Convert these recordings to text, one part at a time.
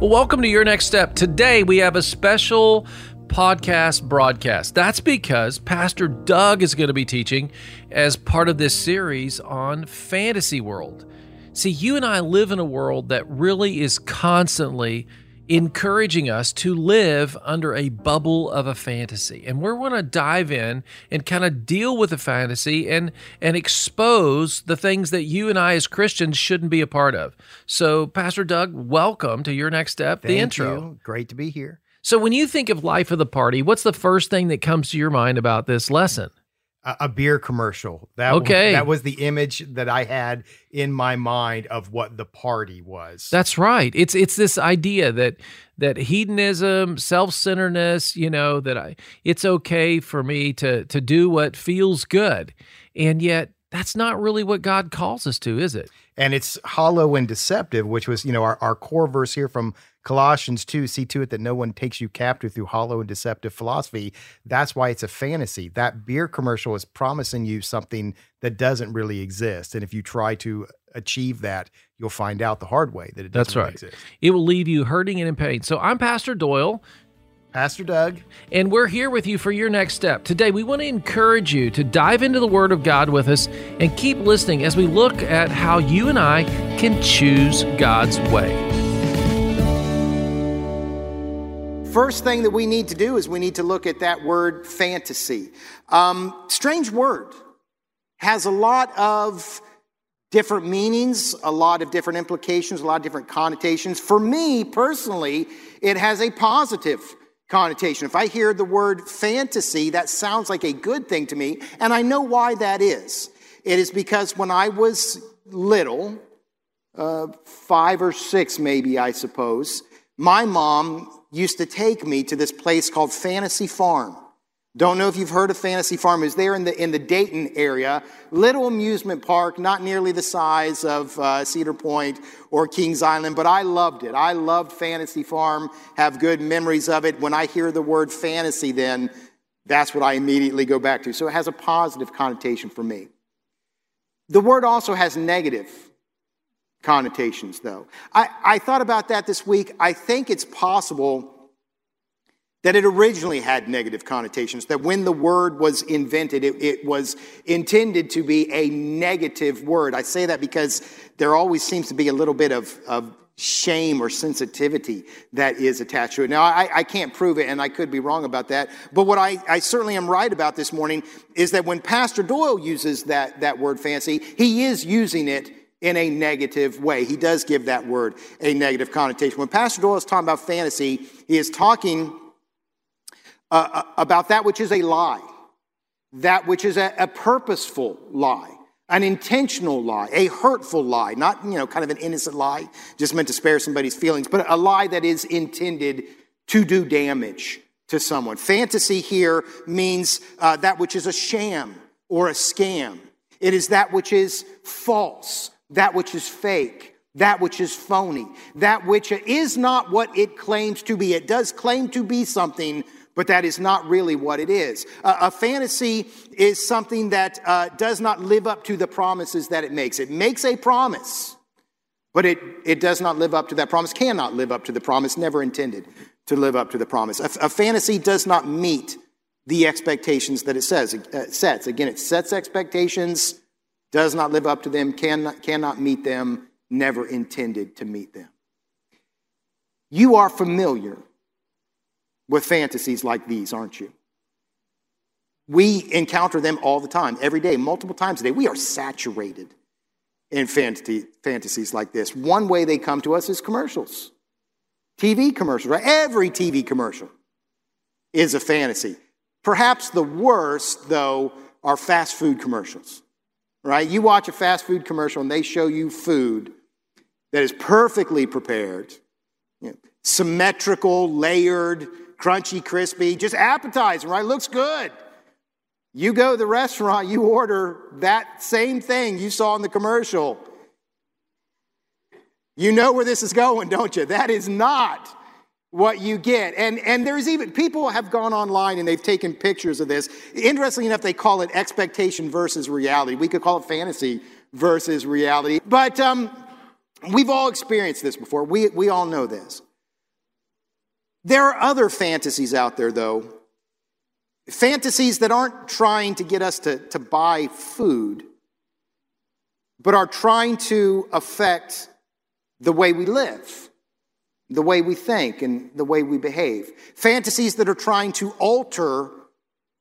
Well, welcome to Your Next Step. Today we have a special podcast broadcast. That's because Pastor Doug is going to be teaching as part of this series on fantasy world. See, you and I live in a world that really is constantly encouraging us to live under a bubble of a fantasy. And we're going to dive in and kind of deal with the fantasy and and expose the things that you and I as Christians shouldn't be a part of. So, Pastor Doug, welcome to your next step, Thank the intro. You. Great to be here. So, when you think of life of the party, what's the first thing that comes to your mind about this lesson? A, a beer commercial. That Okay. Was, that was the image that I had in my mind of what the party was. That's right. It's it's this idea that that hedonism, self-centeredness, you know, that I it's okay for me to to do what feels good. And yet that's not really what God calls us to, is it? and it's hollow and deceptive, which was, you know, our, our core verse here from Colossians 2 see to it that no one takes you captive through hollow and deceptive philosophy. That's why it's a fantasy. That beer commercial is promising you something that doesn't really exist. And if you try to achieve that, you'll find out the hard way that it doesn't That's really right. exist. It will leave you hurting and in pain. So I'm Pastor Doyle. Pastor Doug, And we're here with you for your next step. Today, we want to encourage you to dive into the Word of God with us and keep listening as we look at how you and I can choose God's way. First thing that we need to do is we need to look at that word fantasy. Um, strange word has a lot of different meanings, a lot of different implications, a lot of different connotations. For me personally, it has a positive connotation. If I hear the word fantasy, that sounds like a good thing to me, and I know why that is. It is because when I was little, uh, five or six maybe, I suppose, my mom used to take me to this place called Fantasy Farm. Don't know if you've heard of Fantasy Farm. Was there in the, in the Dayton area. Little amusement park, not nearly the size of uh, Cedar Point or Kings Island, but I loved it. I loved Fantasy Farm, have good memories of it. When I hear the word fantasy, then that's what I immediately go back to. So it has a positive connotation for me. The word also has negative connotations, though. I, I thought about that this week. I think it's possible that it originally had negative connotations, that when the word was invented, it, it was intended to be a negative word. I say that because there always seems to be a little bit of, of shame or sensitivity that is attached to it. Now, I, I can't prove it, and I could be wrong about that. But what I, I certainly am right about this morning is that when Pastor Doyle uses that, that word fancy, he is using it in a negative way. He does give that word a negative connotation. When Pastor Doyle is talking about fantasy, he is talking uh, about that which is a lie, that which is a, a purposeful lie, an intentional lie, a hurtful lie, not, you know, kind of an innocent lie, just meant to spare somebody's feelings, but a lie that is intended to do damage to someone. Fantasy here means uh, that which is a sham or a scam. It is that which is false, that which is fake, that which is phony, that which is not what it claims to be. It does claim to be something, but that is not really what it is. A fantasy is something that uh, does not live up to the promises that it makes. It makes a promise, but it, it does not live up to that promise, cannot live up to the promise, never intended to live up to the promise. A, a fantasy does not meet the expectations that it says uh, sets. Again, it sets expectations, does not live up to them, cannot, cannot meet them, never intended to meet them. You are familiar with fantasies like these, aren't you? We encounter them all the time, every day, multiple times a day. We are saturated in fantasy, fantasies like this. One way they come to us is commercials. TV commercials, right? Every TV commercial is a fantasy. Perhaps the worst, though, are fast food commercials, right? You watch a fast food commercial and they show you food that is perfectly prepared, you know, symmetrical, layered, crunchy, crispy, just appetizing, right? Looks good. You go to the restaurant, you order that same thing you saw in the commercial. You know where this is going, don't you? That is not what you get. And, and there's even, people have gone online and they've taken pictures of this. Interestingly enough, they call it expectation versus reality. We could call it fantasy versus reality. But um, we've all experienced this before. We, we all know this. There are other fantasies out there, though. Fantasies that aren't trying to get us to, to buy food, but are trying to affect the way we live the way we think and the way we behave. Fantasies that are trying to alter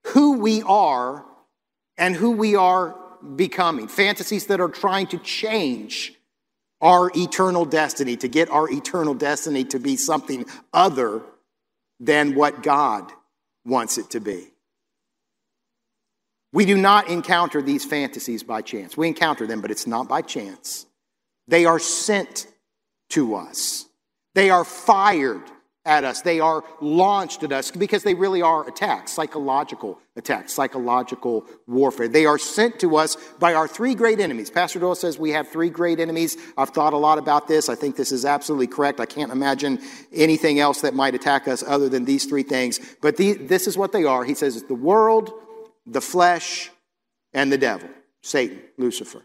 who we are and who we are becoming. Fantasies that are trying to change our eternal destiny, to get our eternal destiny to be something other than what God wants it to be. We do not encounter these fantasies by chance. We encounter them, but it's not by chance. They are sent to us. They are fired at us. They are launched at us because they really are attacks, psychological attacks, psychological warfare. They are sent to us by our three great enemies. Pastor Doyle says we have three great enemies. I've thought a lot about this. I think this is absolutely correct. I can't imagine anything else that might attack us other than these three things. But the, this is what they are. He says it's the world, the flesh, and the devil, Satan, Lucifer.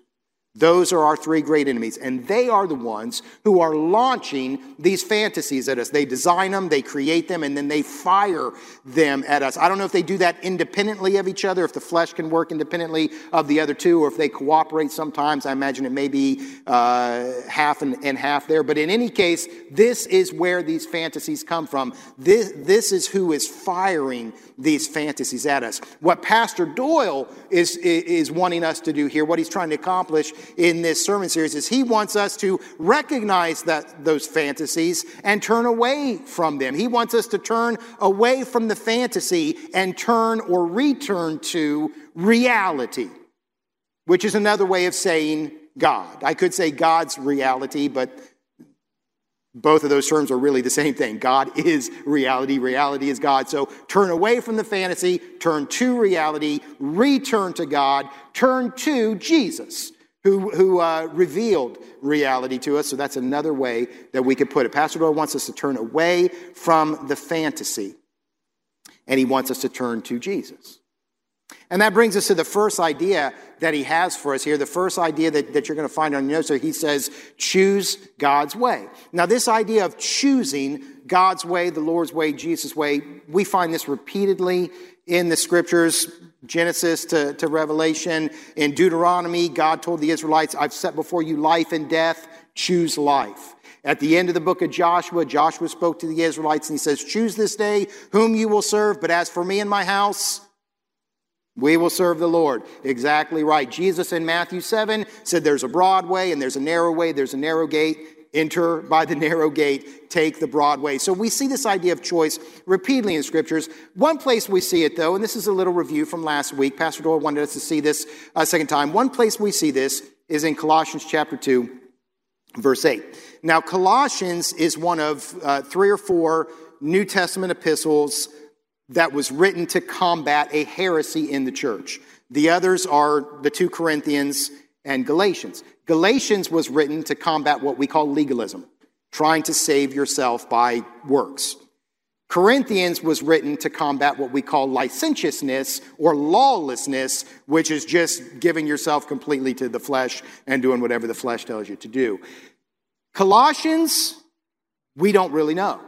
Those are our three great enemies, and they are the ones who are launching these fantasies at us. They design them, they create them, and then they fire them at us. I don't know if they do that independently of each other, if the flesh can work independently of the other two, or if they cooperate sometimes. I imagine it may be uh, half and, and half there. But in any case, this is where these fantasies come from. This, this is who is firing these fantasies at us. What Pastor Doyle is, is wanting us to do here, what he's trying to accomplish in this sermon series, is he wants us to recognize that, those fantasies and turn away from them. He wants us to turn away from the fantasy and turn or return to reality, which is another way of saying God. I could say God's reality, but both of those terms are really the same thing. God is reality, reality is God. So turn away from the fantasy, turn to reality, return to God, turn to Jesus, who, who uh, revealed reality to us. So that's another way that we could put it. Pastor Doyle wants us to turn away from the fantasy, and he wants us to turn to Jesus. And that brings us to the first idea that he has for us here. The first idea that, that you're going to find on your notes, so he says, choose God's way. Now, this idea of choosing God's way, the Lord's way, Jesus' way, we find this repeatedly in the scriptures, Genesis to, to Revelation. In Deuteronomy, God told the Israelites, I've set before you life and death, choose life. At the end of the book of Joshua, Joshua spoke to the Israelites and he says, Choose this day whom you will serve, but as for me and my house, we will serve the Lord. Exactly right. Jesus in Matthew 7 said there's a broad way and there's a narrow way, there's a narrow gate. Enter by the narrow gate, take the broad way. So we see this idea of choice repeatedly in scriptures. One place we see it, though, and this is a little review from last week. Pastor Doyle wanted us to see this a second time. One place we see this is in Colossians chapter 2, verse 8. Now, Colossians is one of uh, three or four New Testament epistles that was written to combat a heresy in the church. The others are the two Corinthians and Galatians. Galatians was written to combat what we call legalism, trying to save yourself by works. Corinthians was written to combat what we call licentiousness or lawlessness, which is just giving yourself completely to the flesh and doing whatever the flesh tells you to do. Colossians, we don't really know.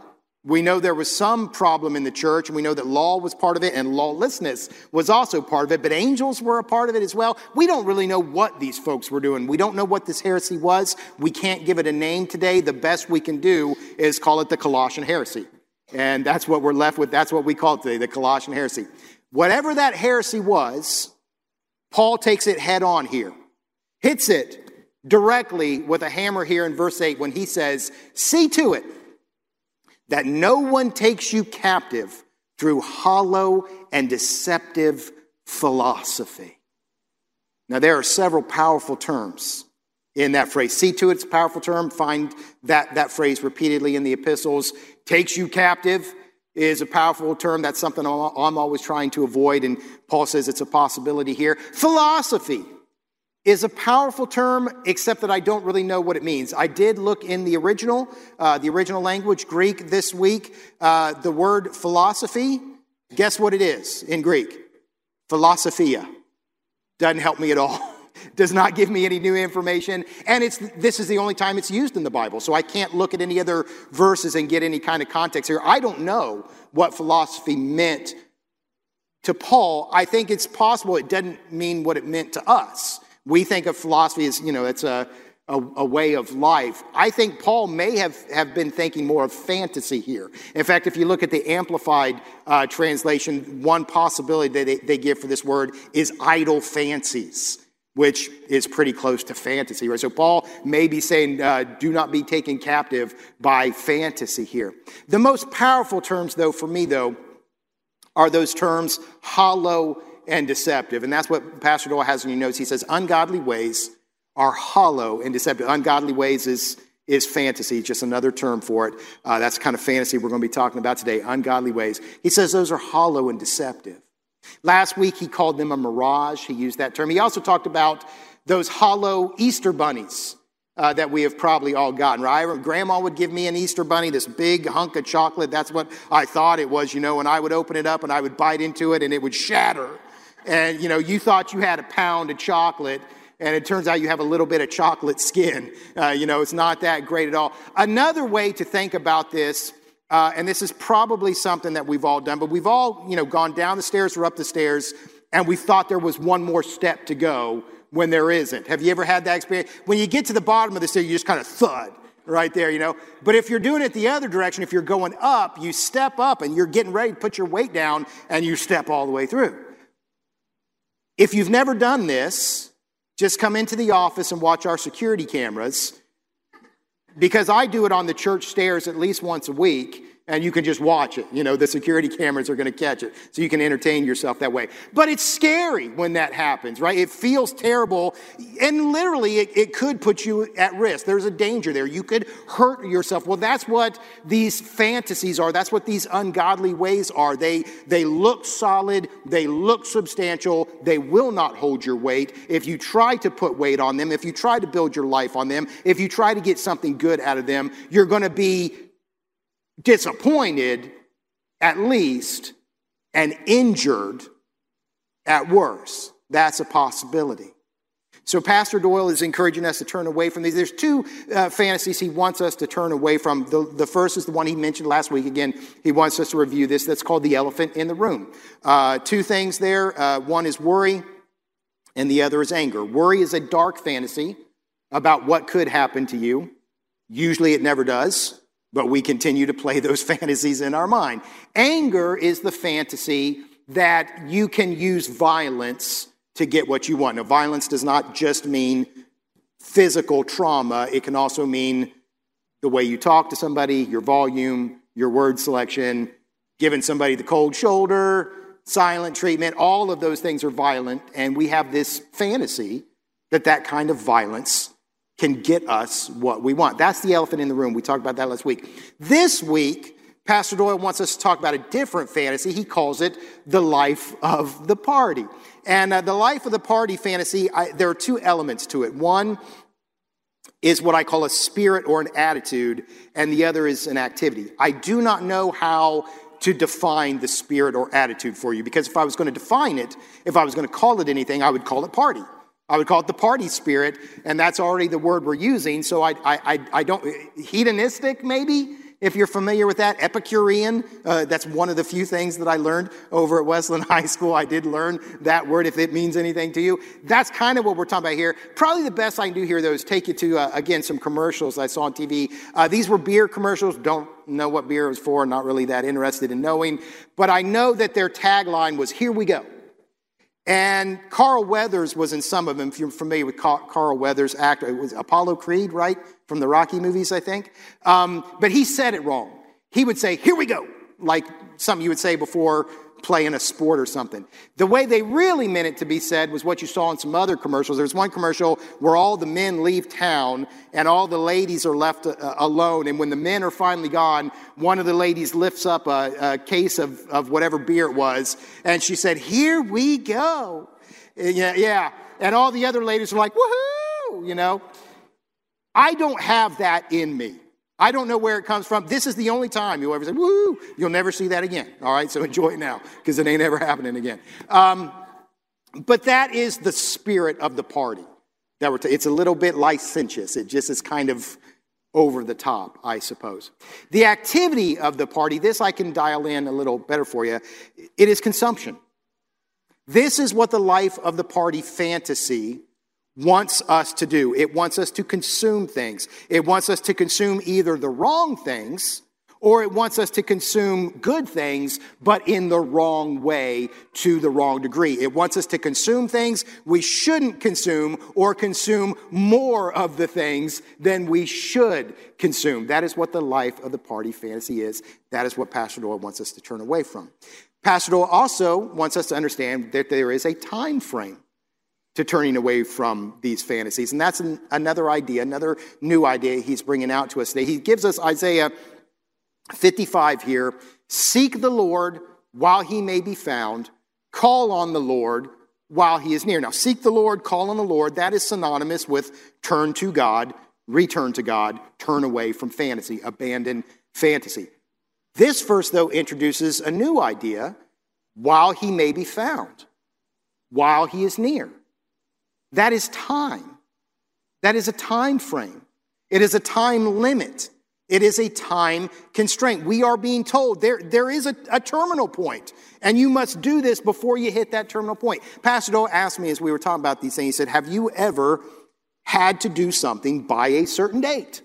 We know there was some problem in the church, and we know that law was part of it, and lawlessness was also part of it, but angels were a part of it as well. We don't really know what these folks were doing. We don't know what this heresy was. We can't give it a name today. The best we can do is call it the Colossian heresy. And that's what we're left with. That's what we call it today, the Colossian heresy. Whatever that heresy was, Paul takes it head on here, hits it directly with a hammer here in verse 8 when he says, See to it that no one takes you captive through hollow and deceptive philosophy. Now, there are several powerful terms in that phrase. See to it, it's a powerful term. Find that, that phrase repeatedly in the epistles. Takes you captive is a powerful term. That's something I'm always trying to avoid, and Paul says it's a possibility here. Philosophy is a powerful term, except that I don't really know what it means. I did look in the original, uh, the original language, Greek, this week. Uh, the word philosophy, guess what it is in Greek? Philosophia. Doesn't help me at all. Does not give me any new information. And it's, this is the only time it's used in the Bible. So I can't look at any other verses and get any kind of context here. I don't know what philosophy meant to Paul. I think it's possible it doesn't mean what it meant to us. We think of philosophy as, you know, it's a, a, a, way of life. I think Paul may have, have been thinking more of fantasy here. In fact, if you look at the Amplified uh, translation, one possibility that they, they give for this word is idle fancies which is pretty close to fantasy, right? So Paul may be saying, uh, do not be taken captive by fantasy here. The most powerful terms, though, for me, though, are those terms hollow and deceptive. And that's what Pastor Doyle has in your notes. He says, ungodly ways are hollow and deceptive. Ungodly ways is, is fantasy, just another term for it. Uh, that's kind of fantasy we're going to be talking about today, ungodly ways. He says those are hollow and deceptive. Last week, he called them a mirage. He used that term. He also talked about those hollow Easter bunnies uh, that we have probably all gotten, right? Grandma would give me an Easter bunny, this big hunk of chocolate. That's what I thought it was, you know, and I would open it up and I would bite into it and it would shatter and you know you thought you had a pound of chocolate and it turns out you have a little bit of chocolate skin uh, you know it's not that great at all another way to think about this uh, and this is probably something that we've all done but we've all you know gone down the stairs or up the stairs and we thought there was one more step to go when there isn't have you ever had that experience when you get to the bottom of the stairs you just kind of thud right there, you know. But if you're doing it the other direction, if you're going up, you step up and you're getting ready to put your weight down and you step all the way through. If you've never done this, just come into the office and watch our security cameras because I do it on the church stairs at least once a week and you can just watch it. You know, the security cameras are going to catch it, so you can entertain yourself that way. But it's scary when that happens, right? It feels terrible, and literally, it, it could put you at risk. There's a danger there. You could hurt yourself. Well, that's what these fantasies are. That's what these ungodly ways are. They, they look solid, they look substantial, they will not hold your weight. If you try to put weight on them, if you try to build your life on them, if you try to get something good out of them, you're going to be disappointed at least, and injured at worst. That's a possibility. So, Pastor Doyle is encouraging us to turn away from these. There's two uh, fantasies he wants us to turn away from. The, the first is the one he mentioned last week. Again, he wants us to review this. That's called the elephant in the room. Uh, two things there uh, one is worry, and the other is anger. Worry is a dark fantasy about what could happen to you. Usually, it never does but we continue to play those fantasies in our mind. Anger is the fantasy that you can use violence to get what you want. Now, violence does not just mean physical trauma, it can also mean the way you talk to somebody, your volume, your word selection, giving somebody the cold shoulder, silent treatment. All of those things are violent, and we have this fantasy that that kind of violence can get us what we want. That's the elephant in the room. We talked about that last week. This week, Pastor Doyle wants us to talk about a different fantasy. He calls it the life of the party. And uh, the life of the party fantasy, I, there are two elements to it. One is what I call a spirit or an attitude, and the other is an activity. I do not know how to define the spirit or attitude for you because if I was going to define it, if I was going to call it anything, I would call it party. I would call it the party spirit, and that's already the word we're using. So I, I, I don't, hedonistic maybe, if you're familiar with that. Epicurean, uh, that's one of the few things that I learned over at Wesleyan High School. I did learn that word if it means anything to you. That's kind of what we're talking about here. Probably the best I can do here, though, is take you to, uh, again, some commercials I saw on TV. Uh, these were beer commercials. Don't know what beer was for, not really that interested in knowing. But I know that their tagline was, Here we go. And Carl Weathers was in some of them. If you're familiar with Carl Weathers' actor, it was Apollo Creed, right? From the Rocky movies, I think. Um, but he said it wrong. He would say, Here we go. like something you would say before playing a sport or something. The way they really meant it to be said was what you saw in some other commercials. There's one commercial where all the men leave town and all the ladies are left uh, alone. And when the men are finally gone, one of the ladies lifts up a, a case of, of whatever beer it was, and she said, Here we go. Yeah, yeah. And all the other ladies are like, Woohoo! You know? I don't have that in me. I don't know where it comes from. This is the only time you'll ever say, woo, you'll never see that again. All right, so enjoy it now because it ain't ever happening again. Um, but that is the spirit of the party. That we're t- it's a little bit licentious. It just is kind of over the top, I suppose. The activity of the party, this I can dial in a little better for you. It is consumption. This is what the life of the party fantasy wants us to do. It wants us to consume things. It wants us to consume either the wrong things or it wants us to consume good things, but in the wrong way to the wrong degree. It wants us to consume things we shouldn't consume or consume more of the things than we should consume. That is what the life of the party fantasy is. That is what Pastor Doyle wants us to turn away from. Pastor Doyle also wants us to understand that there is a time frame to turning away from these fantasies. And that's an, another idea, another new idea he's bringing out to us today. He gives us Isaiah 55 here Seek the Lord while he may be found, call on the Lord while he is near. Now, seek the Lord, call on the Lord, that is synonymous with turn to God, return to God, turn away from fantasy, abandon fantasy. This verse, though, introduces a new idea while he may be found, while he is near. That is time. That is a time frame. It is a time limit. It is a time constraint. We are being told there, there is a, a, terminal point, and you must do this before you hit that terminal point. Pastor Doyle asked me as we were talking about these things, he said, Have you ever had to do something by a certain date?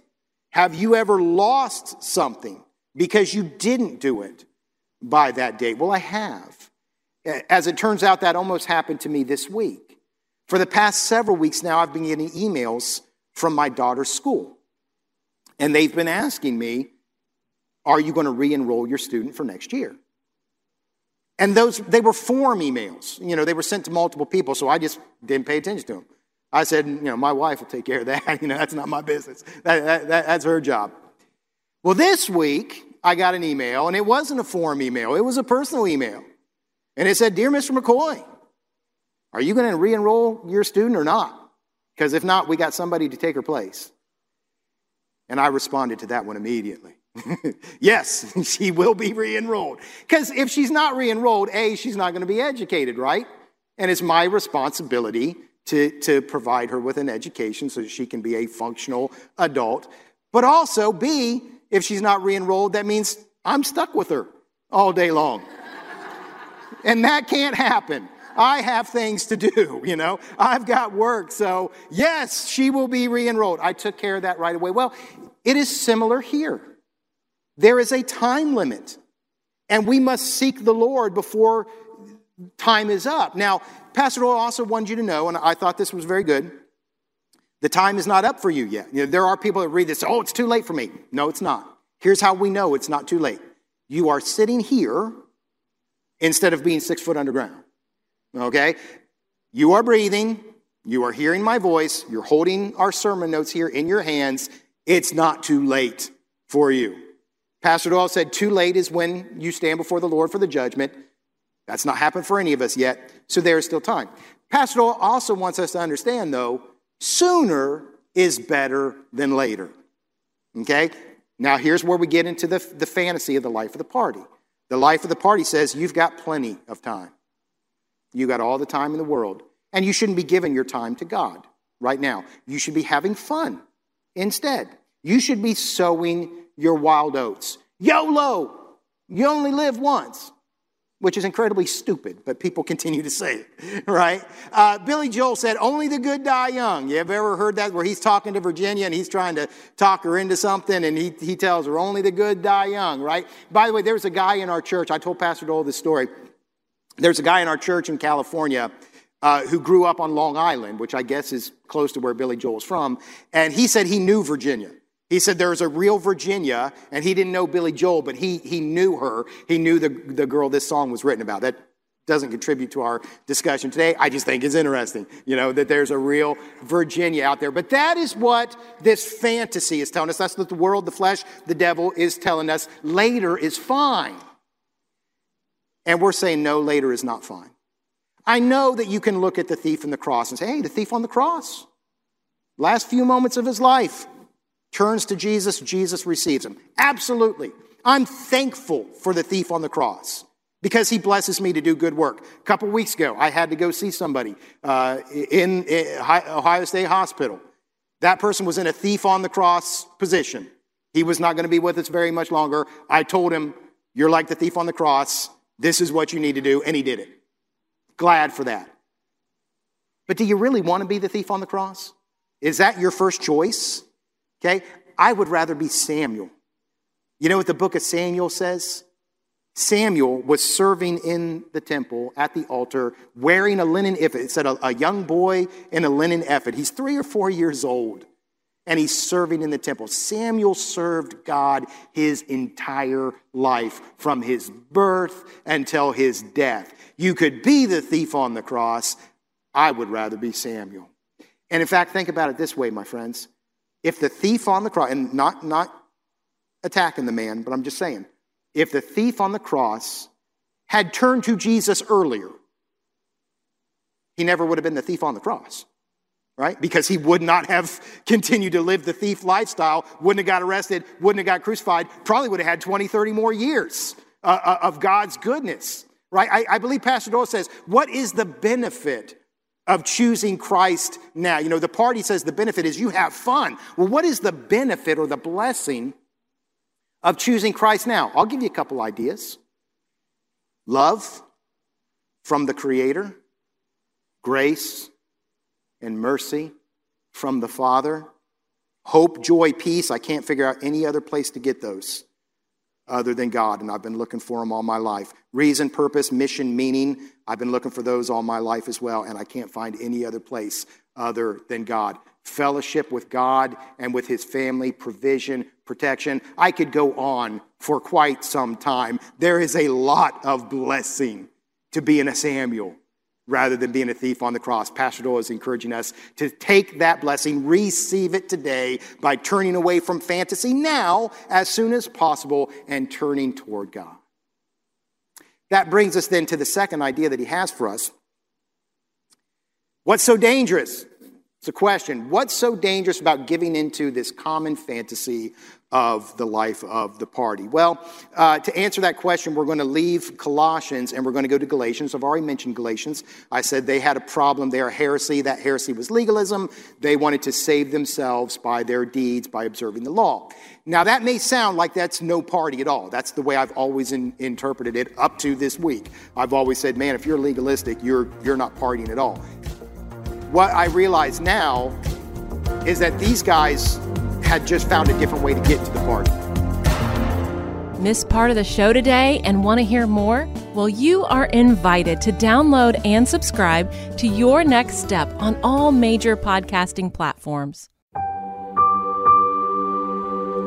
Have you ever lost something because you didn't do it by that date? Well, I have. As it turns out, that almost happened to me this week. For the past several weeks now, I've been getting emails from my daughter's school. And they've been asking me, Are you going to re enroll your student for next year? And those, they were form emails. You know, they were sent to multiple people, so I just didn't pay attention to them. I said, You know, my wife will take care of that. You know, that's not my business. That, that, that, that's her job. Well, this week, I got an email, and it wasn't a form email, it was a personal email. And it said, Dear Mr. McCoy, are you going to re enroll your student or not? Because if not, we got somebody to take her place. And I responded to that one immediately. yes, she will be re enrolled. Because if she's not re enrolled, A, she's not going to be educated, right? And it's my responsibility to, to provide her with an education so that she can be a functional adult. But also, B, if she's not re enrolled, that means I'm stuck with her all day long. and that can't happen. I have things to do, you know. I've got work. So, yes, she will be re enrolled. I took care of that right away. Well, it is similar here. There is a time limit, and we must seek the Lord before time is up. Now, Pastor Doyle also wanted you to know, and I thought this was very good. The time is not up for you yet. You know, there are people that read this, oh, it's too late for me. No, it's not. Here's how we know it's not too late. You are sitting here instead of being six foot underground. Okay? You are breathing. You are hearing my voice. You're holding our sermon notes here in your hands. It's not too late for you. Pastor Doyle said, Too late is when you stand before the Lord for the judgment. That's not happened for any of us yet, so there is still time. Pastor Doyle also wants us to understand, though, sooner is better than later. Okay? Now, here's where we get into the, the fantasy of the life of the party. The life of the party says you've got plenty of time. You got all the time in the world. And you shouldn't be giving your time to God right now. You should be having fun instead. You should be sowing your wild oats. YOLO! You only live once, which is incredibly stupid, but people continue to say it, right? Uh, Billy Joel said, Only the good die young. You have ever heard that where he's talking to Virginia and he's trying to talk her into something and he, he tells her, Only the good die young, right? By the way, there was a guy in our church, I told Pastor Doyle this story. There's a guy in our church in California uh, who grew up on Long Island, which I guess is close to where Billy Joel's from, and he said he knew Virginia. He said there's a real Virginia, and he didn't know Billy Joel, but he, he knew her. He knew the, the girl this song was written about. That doesn't contribute to our discussion today. I just think it's interesting, you know, that there's a real Virginia out there. But that is what this fantasy is telling us. That's what the world, the flesh, the devil is telling us. Later is fine. And we're saying, no, later is not fine. I know that you can look at the thief on the cross and say, hey, the thief on the cross, last few moments of his life, turns to Jesus, Jesus receives him. Absolutely. I'm thankful for the thief on the cross because he blesses me to do good work. A couple weeks ago, I had to go see somebody uh, in, in Ohio State Hospital. That person was in a thief on the cross position. He was not going to be with us very much longer. I told him, You're like the thief on the cross. This is what you need to do. And he did it. Glad for that. But do you really want to be the thief on the cross? Is that your first choice? Okay, I would rather be Samuel. You know what the book of Samuel says? Samuel was serving in the temple at the altar wearing a linen ephod. It said a, a, young boy in a linen ephod. He's three or four years old and he's serving in the temple. Samuel served God his entire life from his birth until his death. You could be the thief on the cross. I would rather be Samuel. And in fact, think about it this way, my friends. If the thief on the cross, and not, not attacking the man, but I'm just saying, if the thief on the cross had turned to Jesus earlier, he never would have been the thief on the cross, right? Because he would not have continued to live the thief lifestyle, wouldn't have got arrested, wouldn't have got crucified, probably would have had 20, 30 more years uh, uh, of God's goodness, right? I, I believe Pastor Doyle says, What is the benefit of choosing Christ now. You know, the party says the benefit is you have fun. Well, what is the benefit or the blessing of choosing Christ now? I'll give you a couple ideas love from the Creator, grace and mercy from the Father, hope, joy, peace. I can't figure out any other place to get those other than God, and I've been looking for them all my life. Reason, purpose, mission, meaning, I've been looking for those all my life as well, and I can't find any other place other than God. Fellowship with God and with His family, provision, protection. I could go on for quite some time. There is a lot of blessing to being a Samuel rather than being a thief on the cross. Pastor Doyle is encouraging us to take that blessing, receive it today by turning away from fantasy now as soon as possible and turning toward God. That brings us then to the second idea that he has for us. What's so dangerous? It's a question. What's so dangerous about giving into this common fantasy of the life of the party? Well, uh, to answer that question, we're going to leave Colossians and we're going to go to Galatians. I've already mentioned Galatians. I said they had a problem. They are heresy. That heresy was legalism. They wanted to save themselves by their deeds, by observing the law. Now, that may sound like that's no party at all. That's the way I've always in, interpreted it up to this week. I've always said, man, if you're legalistic, you're, you're not partying at all. What I realize now is that these guys had just found a different way to get to the party. Miss part of the show today and want to hear more? Well, you are invited to download and subscribe to Your Next Step on all major podcasting platforms.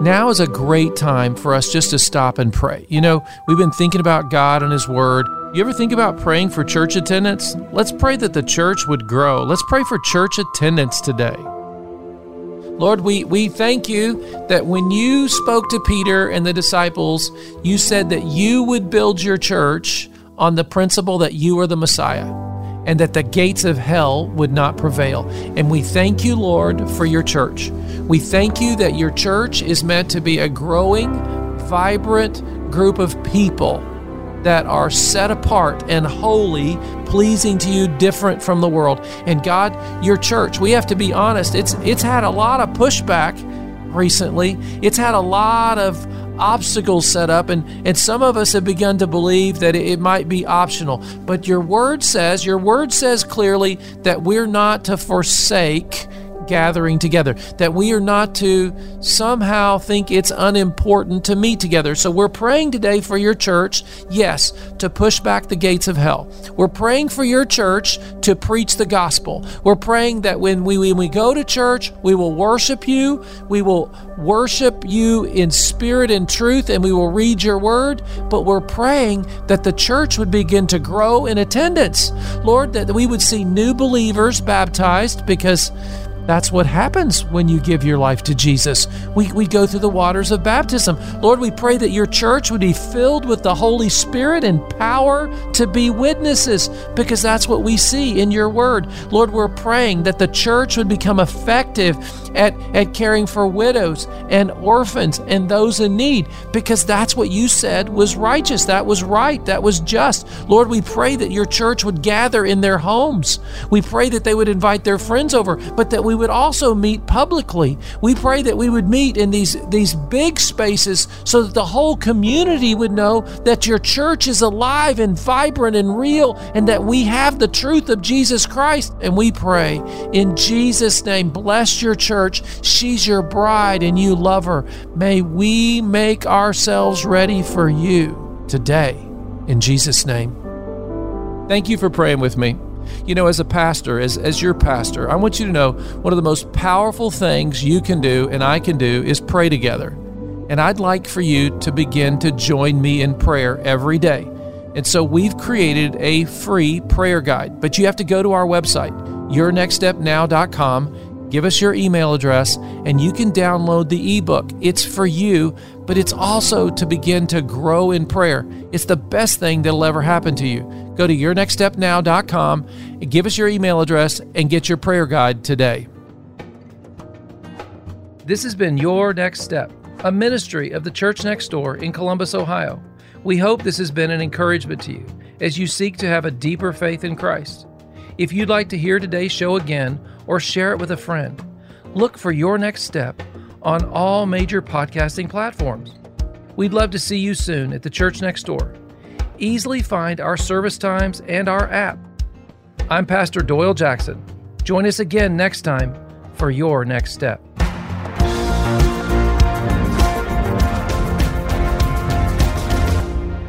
Now is a great time for us just to stop and pray. You know, we've been thinking about God and His Word. You ever think about praying for church attendance? Let's pray that the church would grow. Let's pray for church attendance today. Lord, we, we thank you that when you spoke to Peter and the disciples, you said that you would build your church on the principle that you are the Messiah and that the gates of hell would not prevail. And we thank you, Lord, for your church. We thank you that your church is meant to be a growing, vibrant group of people that are set apart and holy, pleasing to you, different from the world. And God, your church, we have to be honest, it's it's had a lot of pushback recently. It's had a lot of obstacles set up and and some of us have begun to believe that it, it might be optional. But your word says, your word says clearly that we're not to forsake gathering together, that we are not to somehow think it's unimportant to meet together. So we're praying today for your church, yes, to push back the gates of hell. We're praying for your church to preach the gospel. We're praying that when we, when we go to church, we will worship you, we will worship you in spirit and truth, and we will read your word. But we're praying that the church would begin to grow in attendance. Lord, that we would see new believers baptized because that's what happens when you give your life to Jesus. We, we go through the waters of baptism. Lord, we pray that your church would be filled with the Holy Spirit and power to be witnesses because that's what we see in your word. Lord, we're praying that the church would become effective at, at caring for widows and orphans and those in need because that's what you said was righteous. That was right. That was just. Lord, we pray that your church would gather in their homes. We pray that they would invite their friends over, but that we we would also meet publicly. We pray that we would meet in these, these big spaces so that the whole community would know that your church is alive and vibrant and real and that we have the truth of Jesus Christ. And we pray in Jesus' name, bless your church. She's your bride and you love her. May we make ourselves ready for you today. In Jesus' name. Thank you for praying with me. You know, as a pastor, as, as your pastor, I want you to know one of the most powerful things you can do and I can do is pray together. And I'd like for you to begin to join me in prayer every day. And so we've created a free prayer guide, but you have to go to our website, yournextstepnow.com give us your email address, and you can download the ebook. It's for you, but it's also to begin to grow in prayer. It's the best thing that'll ever happen to you. Go to yournextstepnow.com, and give us your email address, and get your prayer guide today. This has been Your Next Step, a ministry of the Church Next Door in Columbus, Ohio. We hope this has been an encouragement to you as you seek to have a deeper faith in Christ. If you'd like to hear today's show again or share it with a friend, look for your next step on all major podcasting platforms. We'd love to see you soon at the church next door. Easily find our service times and our app. I'm Pastor Doyle Jackson. Join us again next time for your next step.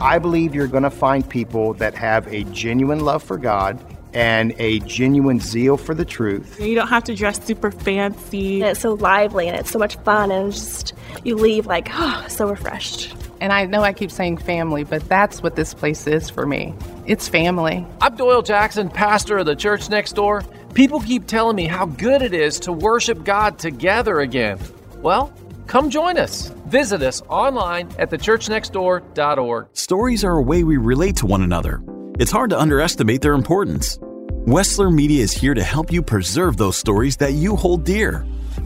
I believe you're going to find people that have a genuine love for God and a genuine zeal for the truth. You don't have to dress super fancy. And it's so lively and it's so much fun, and just you leave like, oh, so refreshed. And I know I keep saying family, but that's what this place is for me. It's family. I'm Doyle Jackson, pastor of the church next door. People keep telling me how good it is to worship God together again. Well, come join us. Visit us online at thechurchnextdoor.org. Stories are a way we relate to one another. It's hard to underestimate their importance. Wessler Media is here to help you preserve those stories that you hold dear.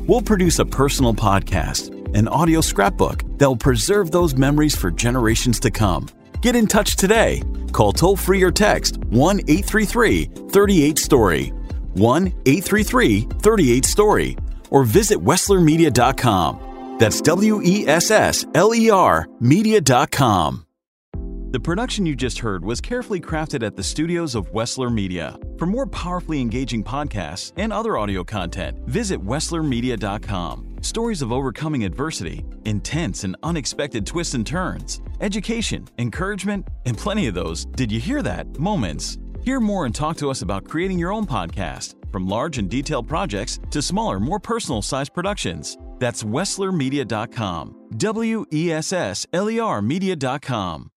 We'll produce a personal podcast, an audio scrapbook that will preserve those memories for generations to come. Get in touch today. Call toll free or text 1 833 38 Story, 1 833 38 Story, or visit WesslerMedia.com. That's W E S S L E R Media.com. The production you just heard was carefully crafted at the studios of Wessler Media. For more powerfully engaging podcasts and other audio content, visit WesslerMedia.com. Stories of overcoming adversity, intense and unexpected twists and turns, education, encouragement, and plenty of those, did you hear that? Moments. Hear more and talk to us about creating your own podcast, from large and detailed projects to smaller, more personal sized productions. That's WesslerMedia.com. W E S S L E R Media.com.